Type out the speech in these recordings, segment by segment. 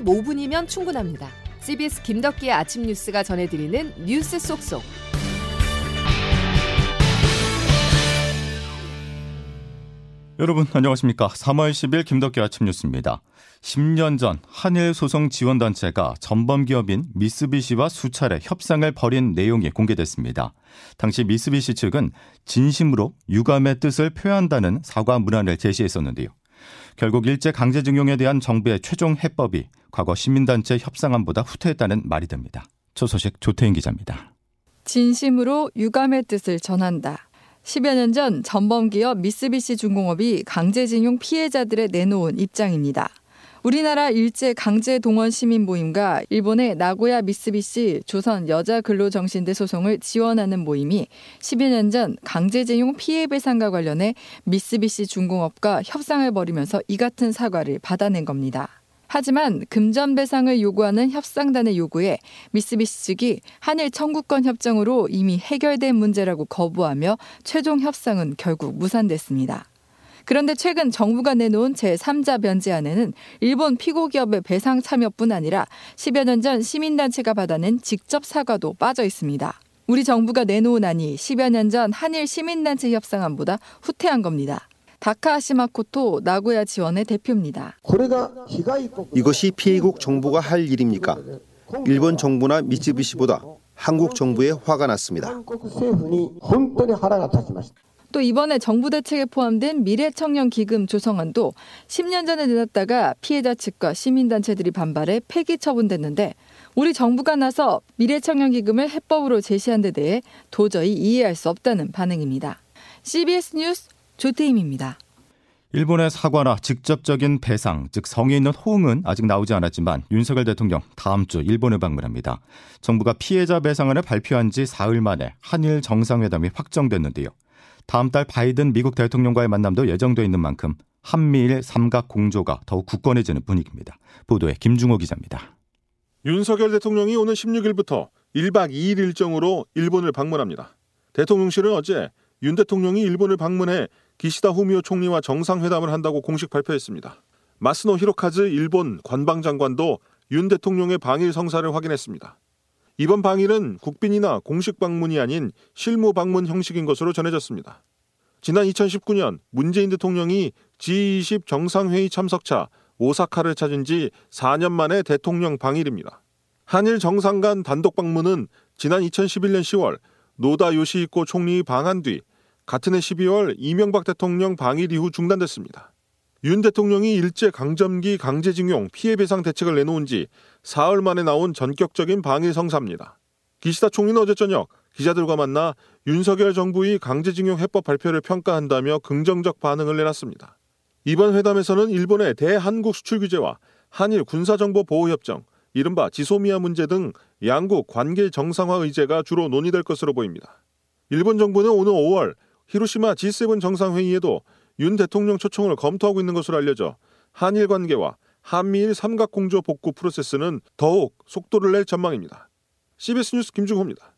15분이면 충분합니다. CBS 김덕기의 아침 뉴스가 전해드리는 뉴스 속속. 여러분 안녕하십니까. 3월 10일 김덕기 아침 뉴스입니다. 10년 전 한일 소송 지원 단체가 전범 기업인 미쓰비시와 수차례 협상을 벌인 내용이 공개됐습니다. 당시 미쓰비시 측은 진심으로 유감의 뜻을 표한다는 사과 문안을 제시했었는데요. 결국 일제 강제징용에 대한 정부의 최종 해법이 과거 시민단체 협상안보다 후퇴했다는 말이 됩니다. 초소식 조태인 기자입니다. 진심으로 유감의 뜻을 전한다. 10여 년 전 전범기업 미쓰비시 중공업이 강제징용 피해자들의 내놓은 입장입니다. 우리나라 일제 강제 동원 시민 모임과 일본의 나고야 미쓰비시 조선 여자 근로정신대 소송을 지원하는 모임이 10여 년전 강제징용 피해 배상과 관련해 미쓰비시 중공업과 협상을 벌이면서 이 같은 사과를 받아낸 겁니다. 하지만 금전 배상을 요구하는 협상단의 요구에 미쓰비시 측이 한일 청구권 협정으로 이미 해결된 문제라고 거부하며 최종 협상은 결국 무산됐습니다. 그런데 최근 정부가 내놓은 제3자 변제안에는 일본 피고 기업의 배상 참여뿐 아니라 10여 년 전 시민단체가 받아낸 직접 사과도 빠져 있습니다. 우리 정부가 내놓은 안이 10여 년 전 한일 시민단체 협상안보다 후퇴한 겁니다. 다카시마코토 나고야 지원의 대표입니다. 이것이 피해국 정부가 할 일입니까? 일본 정부나 미쯔비시보다 한국 정부에 화가 났습니다. 또 이번에 정부 대책에 포함된 미래청년기금 조성안도 10년 전에 내놨다가 피해자 측과 시민단체들이 반발해 폐기 처분됐는데 우리 정부가 나서 미래청년기금을 해법으로 제시한 데 대해 도저히 이해할 수 없다는 반응입니다. CBS 뉴스 조태임입니다. 일본의 사과나 직접적인 배상, 즉 성의 있는 호응은 아직 나오지 않았지만 윤석열 대통령 다음 주 일본을 방문합니다. 정부가 피해자 배상안을 발표한 지 사흘 만에 한일 정상회담이 확정됐는데요. 다음 달 바이든 미국 대통령과의 만남도 예정돼 있는 만큼 한미일 삼각 공조가 더욱 굳건해지는 분위기입니다. 보도에 김중호 기자입니다. 윤석열 대통령이 오는 16일부터 1박 2일 일정으로 일본을 방문합니다. 대통령실은 어제 윤 대통령이 일본을 방문해 기시다 후미오 총리와 정상회담을 한다고 공식 발표했습니다. 마스노 히로카즈 일본 관방장관도 윤 대통령의 방일 성사를 확인했습니다. 이번 방일은 국빈이나 공식 방문이 아닌 실무 방문 형식인 것으로 전해졌습니다. 지난 2019년 문재인 대통령이 G20 정상회의 참석차 오사카를 찾은 지 4년 만에 대통령 방일입니다. 한일 정상 간 단독 방문은 지난 2011년 10월 노다 요시히코 총리 방한 뒤 같은 해 12월 이명박 대통령 방일 이후 중단됐습니다. 윤 대통령이 일제 강점기 강제징용 피해배상 대책을 내놓은 지 사흘 만에 나온 전격적인 방일 성사입니다. 기시다 총리는 어제 저녁 기자들과 만나 윤석열 정부의 강제징용 해법 발표를 평가한다며 긍정적 반응을 내놨습니다. 이번 회담에서는 일본의 대한국 수출 규제와 한일 군사정보 보호협정, 이른바 지소미아 문제 등 양국 관계 정상화 의제가 주로 논의될 것으로 보입니다. 일본 정부는 오늘 5월 히로시마 G7 정상회의에도 윤 대통령 초청을 검토하고 있는 것으로 알려져 한일 관계와 한미일 삼각공조 복구 프로세스는 더욱 속도를 낼 전망입니다. CBS 뉴스 김중호입니다.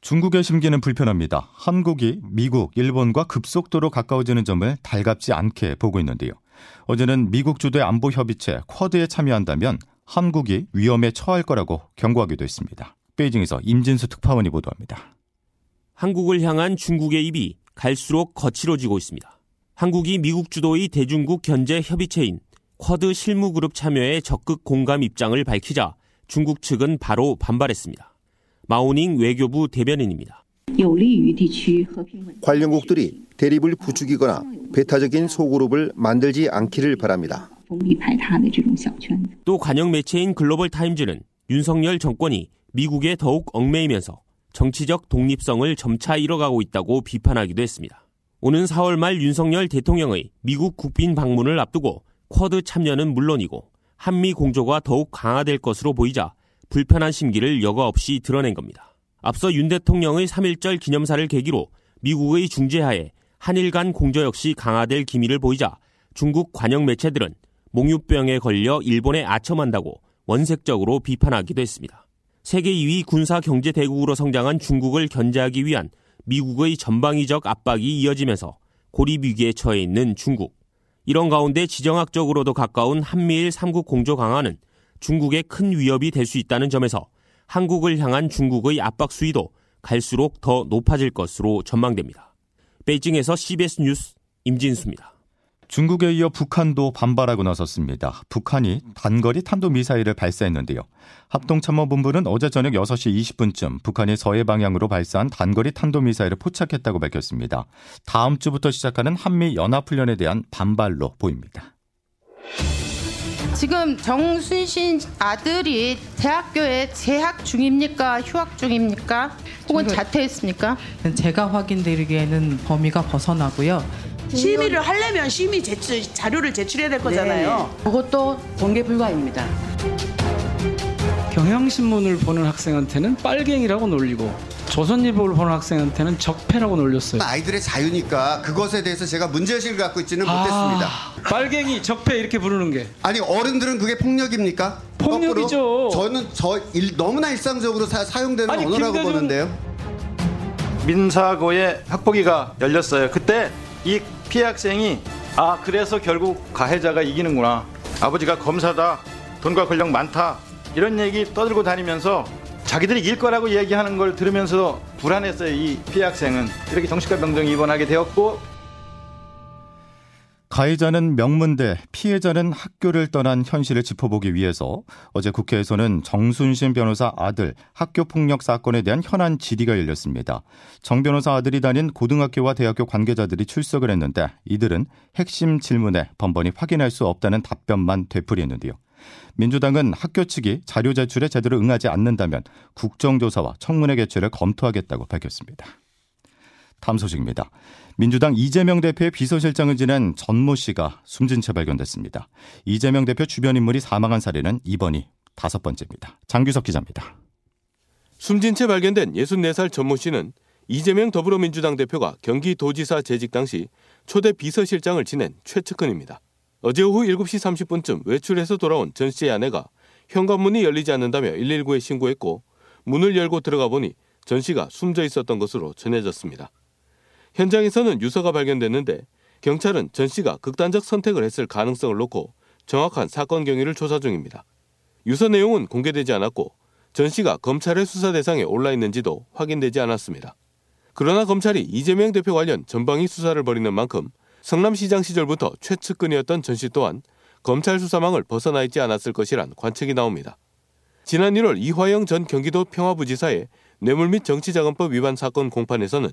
중국의 심기는 불편합니다. 한국이 미국, 일본과 급속도로 가까워지는 점을 달갑지 않게 보고 있는데요. 어제는 미국 주도의 안보 협의체 쿼드에 참여한다면 한국이 위험에 처할 거라고 경고하기도 했습니다. 베이징에서 임진수 특파원이 보도합니다. 한국을 향한 중국의 입이 갈수록 거칠어지고 있습니다. 한국이 미국 주도의 대중국 견제 협의체인 쿼드 실무그룹 참여에 적극 공감 입장을 밝히자 중국 측은 바로 반발했습니다. 마오닝 외교부 대변인입니다. 관련국들이 대립을 부추기거나 배타적인 소그룹을 만들지 않기를 바랍니다. 또 관영 매체인 글로벌 타임즈는 윤석열 정권이 미국에 더욱 얽매이면서 정치적 독립성을 점차 잃어가고 있다고 비판하기도 했습니다. 오는 4월 말 윤석열 대통령의 미국 국빈 방문을 앞두고 쿼드 참여는 물론이고 한미 공조가 더욱 강화될 것으로 보이자 불편한 심기를 여과 없이 드러낸 겁니다. 앞서 윤 대통령의 3.1절 기념사를 계기로 미국의 중재하에 한일 간 공조 역시 강화될 기미를 보이자 중국 관영 매체들은 몽유병에 걸려 일본에 아첨한다고 원색적으로 비판하기도 했습니다. 세계 2위 군사 경제 대국으로 성장한 중국을 견제하기 위한 미국의 전방위적 압박이 이어지면서 고립 위기에 처해 있는 중국. 이런 가운데 지정학적으로도 가까운 한미일 3국 공조 강화는 중국의 큰 위협이 될 수 있다는 점에서 한국을 향한 중국의 압박 수위도 갈수록 더 높아질 것으로 전망됩니다. 베이징에서 CBS 뉴스 임진수입니다. 중국에 이어 북한도 반발하고 나섰습니다. 북한이 단거리 탄도미사일을 발사했는데요. 합동참모본부는 어제 저녁 6시 20분쯤 북한이 서해 방향으로 발사한 단거리 탄도미사일을 포착했다고 밝혔습니다. 다음 주부터 시작하는 한미 연합훈련에 대한 반발로 보입니다. 지금 정순신 아들이 대학교에 재학 중입니까? 휴학 중입니까? 혹은 자퇴했습니까? 제가 확인드리기에는 범위가 벗어나고요. 심의를 하려면 심의 제출 자료를 제출해야 될 거잖아요. 네. 그것도 공개 불가입니다. 경향신문을 보는 학생한테는 빨갱이라고 놀리고 조선일보를 보는 학생한테는 적폐라고 놀렸어요. 아이들의 자유니까 그것에 대해서 제가 문제의식을 갖고 있지는 아, 못했습니다. 빨갱이, 적폐 이렇게 부르는 게. 아니 어른들은 그게 폭력입니까? 폭력이죠. 거꾸로 저는 저 일, 너무나 일상적으로 사, 용되는 아니, 언어라고 김대중- 보는데요. 민사고의 학폭위가 열렸어요. 그때 이 피해 학생이 아 그래서 결국 가해자가 이기는구나. 아버지가 검사다. 돈과 권력 많다. 이런 얘기 떠들고 다니면서 자기들이 이길 거라고 얘기하는 걸 들으면서 불안했어요. 이 피해 학생은 이렇게 정신과 병동에 입원하게 되었고 가해자는 명문대, 피해자는 학교를 떠난 현실을 짚어보기 위해서 어제 국회에서는 정순신 변호사 아들 학교 폭력 사건에 대한 현안 질의가 열렸습니다. 정 변호사 아들이 다닌 고등학교와 대학교 관계자들이 출석을 했는데 이들은 핵심 질문에 번번이 확인할 수 없다는 답변만 되풀이했는데요. 민주당은 학교 측이 자료 제출에 제대로 응하지 않는다면 국정조사와 청문회 개최를 검토하겠다고 밝혔습니다. 다음 소식입니다. 민주당 이재명 대표의 비서실장을 지낸 전모 씨가 숨진 채 발견됐습니다. 이재명 대표 주변 인물이 사망한 사례는 이번이 다섯 번째입니다. 장규석 기자입니다. 숨진 채 발견된 64살 전모 씨는 이재명 더불어민주당 대표가 경기도지사 재직 당시 초대 비서실장을 지낸 최측근입니다. 어제 오후 7시 30분쯤 외출해서 돌아온 전 씨의 아내가 현관문이 열리지 않는다며 119에 신고했고 문을 열고 들어가 보니 전 씨가 숨져 있었던 것으로 전해졌습니다. 현장에서는 유서가 발견됐는데 경찰은 전 씨가 극단적 선택을 했을 가능성을 놓고 정확한 사건 경위를 조사 중입니다. 유서 내용은 공개되지 않았고 전 씨가 검찰의 수사 대상에 올라 있는지도 확인되지 않았습니다. 그러나 검찰이 이재명 대표 관련 전방위 수사를 벌이는 만큼 성남시장 시절부터 최측근이었던 전 씨 또한 검찰 수사망을 벗어나 있지 않았을 것이란 관측이 나옵니다. 지난 1월 이화영 전 경기도 평화부지사의 뇌물 및 정치자금법 위반 사건 공판에서는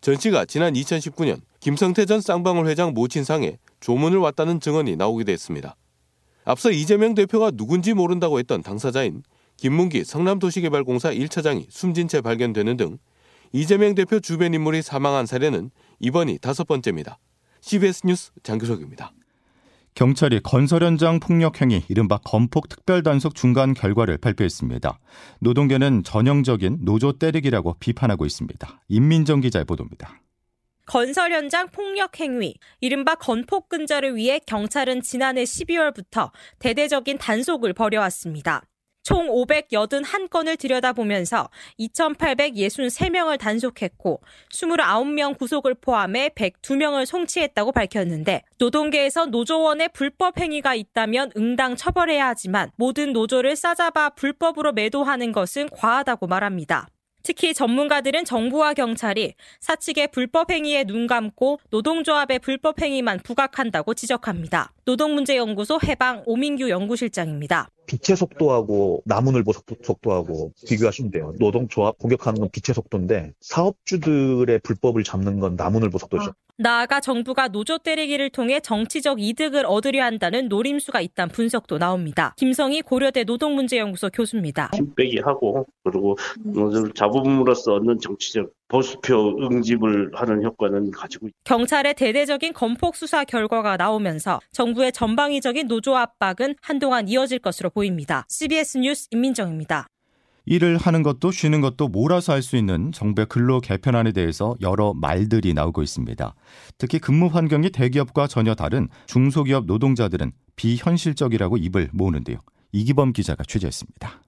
전 씨가 지난 2019년 김성태 전 쌍방울 회장 모친상에 조문을 왔다는 증언이 나오기도 했습니다. 앞서 이재명 대표가 누군지 모른다고 했던 당사자인 김문기 성남도시개발공사 1차장이 숨진 채 발견되는 등 이재명 대표 주변 인물이 사망한 사례는 이번이 다섯 번째입니다. CBS 뉴스 장규석입니다. 경찰이 건설 현장 폭력 행위 이른바 건폭 특별단속 중간 결과를 발표했습니다. 노동계는 전형적인 노조 때리기라고 비판하고 있습니다. 임민정 기자의 보도입니다. 건설 현장 폭력 행위, 이른바 건폭 근절을 위해 경찰은 지난해 12월부터 대대적인 단속을 벌여왔습니다. 총 581건을 들여다보면서 2,863명을 단속했고 29명 구속을 포함해 102명을 송치했다고 밝혔는데 노동계에서 노조원의 불법 행위가 있다면 응당 처벌해야 하지만 모든 노조를 싸잡아 불법으로 매도하는 것은 과하다고 말합니다. 특히 전문가들은 정부와 경찰이 사측의 불법 행위에 눈 감고 노동조합의 불법 행위만 부각한다고 지적합니다. 노동문제연구소 해방 오민규 연구실장입니다. 빛의 속도하고 나무늘보 속도, 하고 비교하시면 돼요. 노동조합 공격하는 건 빛의 속도인데 사업주들의 불법을 잡는 건 나무늘보 속도죠. 나아가 정부가 노조 때리기를 통해 정치적 이득을 얻으려 한다는 노림수가 있다는 분석도 나옵니다. 김성희 고려대 노동문제연구소 교수입니다. 힘빼기 하고 그리고 노조를 잡음으로써 얻는 정치적 보수표 응집을 하는 효과는 가지고 있다. 경찰의 대대적인 건폭 수사 결과가 나오면서 정부의 전방위적인 노조 압박은 한동안 이어질 것으로 보입니다. CBS 뉴스 임민정입니다. 일을 하는 것도 쉬는 것도 몰아서 할 수 있는 정부의 근로 개편안에 대해서 여러 말들이 나오고 있습니다. 특히 근무 환경이 대기업과 전혀 다른 중소기업 노동자들은 비현실적이라고 입을 모으는데요. 이기범 기자가 취재했습니다.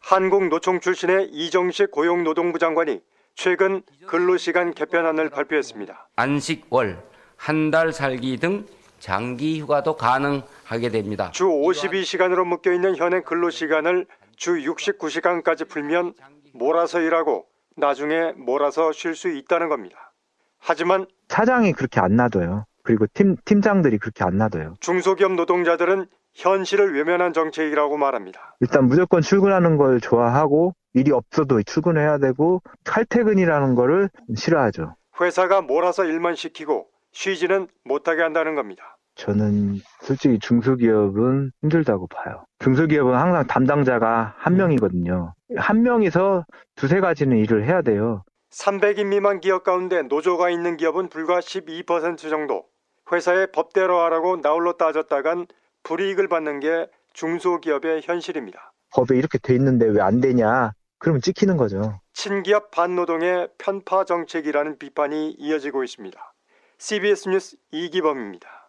한국노총 출신의 이정식 고용노동부 장관이 최근 근로시간 개편안을 발표했습니다. 안식월, 한 달 살기 등 장기 휴가도 가능한 하게 됩니다. 주 52시간으로 묶여 있는 현행 근로 시간을 주 69시간까지 풀면 몰아서 일하고 나중에 몰아서 쉴 수 있다는 겁니다. 하지만 차장이 그렇게 안 놔둬요. 그리고 팀 팀장들이 그렇게 안 놔둬요. 중소기업 노동자들은 현실을 외면한 정책이라고 말합니다. 일단 무조건 출근하는 걸 좋아하고 일이 없어도 출근해야 되고 칼퇴근이라는 거를 싫어하죠. 회사가 몰아서 일만 시키고 쉬지는 못하게 한다는 겁니다. 저는 솔직히 중소기업은 힘들다고 봐요. 중소기업은 항상 담당자가 한 명이거든요. 한 명이서 두세 가지는 일을 해야 돼요. 300인 미만 기업 가운데 노조가 있는 기업은 불과 12% 정도. 회사에 법대로 하라고 나홀로 따졌다간 불이익을 받는 게 중소기업의 현실입니다. 법에 이렇게 돼 있는데 왜 안 되냐? 그러면 찍히는 거죠. 친기업 반노동의 편파 정책이라는 비판이 이어지고 있습니다. CBS 뉴스 이기범입니다.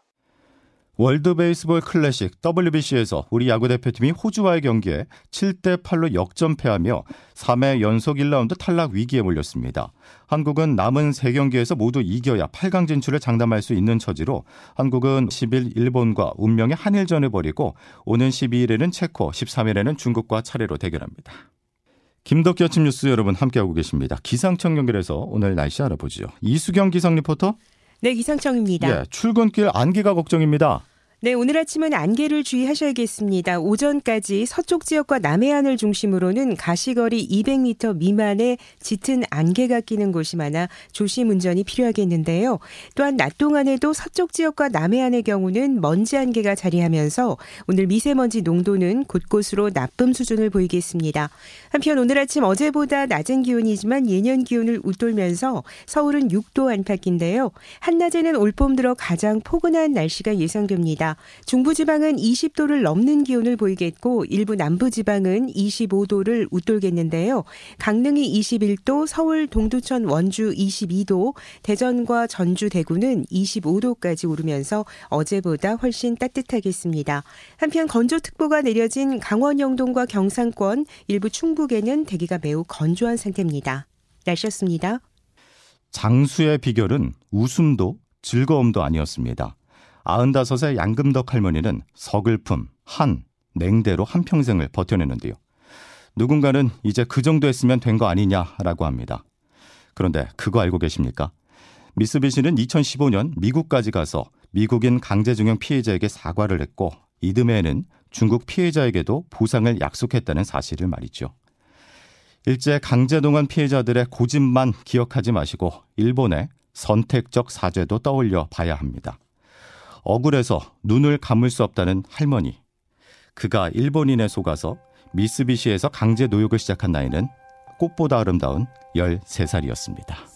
월드 베이스볼 클래식 WBC에서 우리 야구 대표팀이 호주와의 경기에 7대 8로 역전패하며 3회 연속 1라운드 탈락 위기에 몰렸습니다. 한국은 남은 3경기에서 모두 이겨야 8강 진출을 장담할 수 있는 처지로 한국은 10일 일본과 운명의 한일전을 벌이고 오는 12일에는 체코, 13일에는 중국과 차례로 대결합니다. 김덕기 아침 뉴스 여러분 함께하고 계십니다. 기상청 연결해서 오늘 날씨 알아보죠. 이수경 기상 리포터. 네, 기상청입니다. 예, 출근길 안개가 걱정입니다. 네, 오늘 아침은 안개를 주의하셔야겠습니다. 오전까지 서쪽 지역과 남해안을 중심으로는 가시거리 200m 미만의 짙은 안개가 끼는 곳이 많아 조심 운전이 필요하겠는데요. 또한 낮 동안에도 서쪽 지역과 남해안의 경우는 먼지 안개가 자리하면서 오늘 미세먼지 농도는 곳곳으로 나쁨 수준을 보이겠습니다. 한편 오늘 아침 어제보다 낮은 기온이지만 예년 기온을 웃돌면서 서울은 6도 안팎인데요. 한낮에는 올봄 들어 가장 포근한 날씨가 예상됩니다. 중부지방은 20도를 넘는 기온을 보이겠고 일부 남부지방은 25도를 웃돌겠는데요. 강릉이 21도, 서울, 동두천, 원주 22도, 대전과 전주, 대구는 25도까지 오르면서 어제보다 훨씬 따뜻하겠습니다. 한편 건조특보가 내려진 강원 영동과 경상권, 일부 충북에는 대기가 매우 건조한 상태입니다. 날씨였습니다. 장수의 비결은 웃음도 즐거움도 아니었습니다. 아흔다섯의 양금덕 할머니는 서글픔, 한, 냉대로 한평생을 버텨내는데요. 누군가는 이제 그 정도 했으면 된 거 아니냐라고 합니다. 그런데 그거 알고 계십니까? 미쓰비시는 2015년 미국까지 가서 미국인 강제징용 피해자에게 사과를 했고 이듬해에는 중국 피해자에게도 보상을 약속했다는 사실을 말이죠. 일제 강제동원 피해자들의 고집만 기억하지 마시고 일본의 선택적 사죄도 떠올려 봐야 합니다. 억울해서 눈을 감을 수 없다는 할머니. 그가 일본인에 속아서 미쓰비시에서 강제 노역을 시작한 나이는 꽃보다 아름다운 13살이었습니다.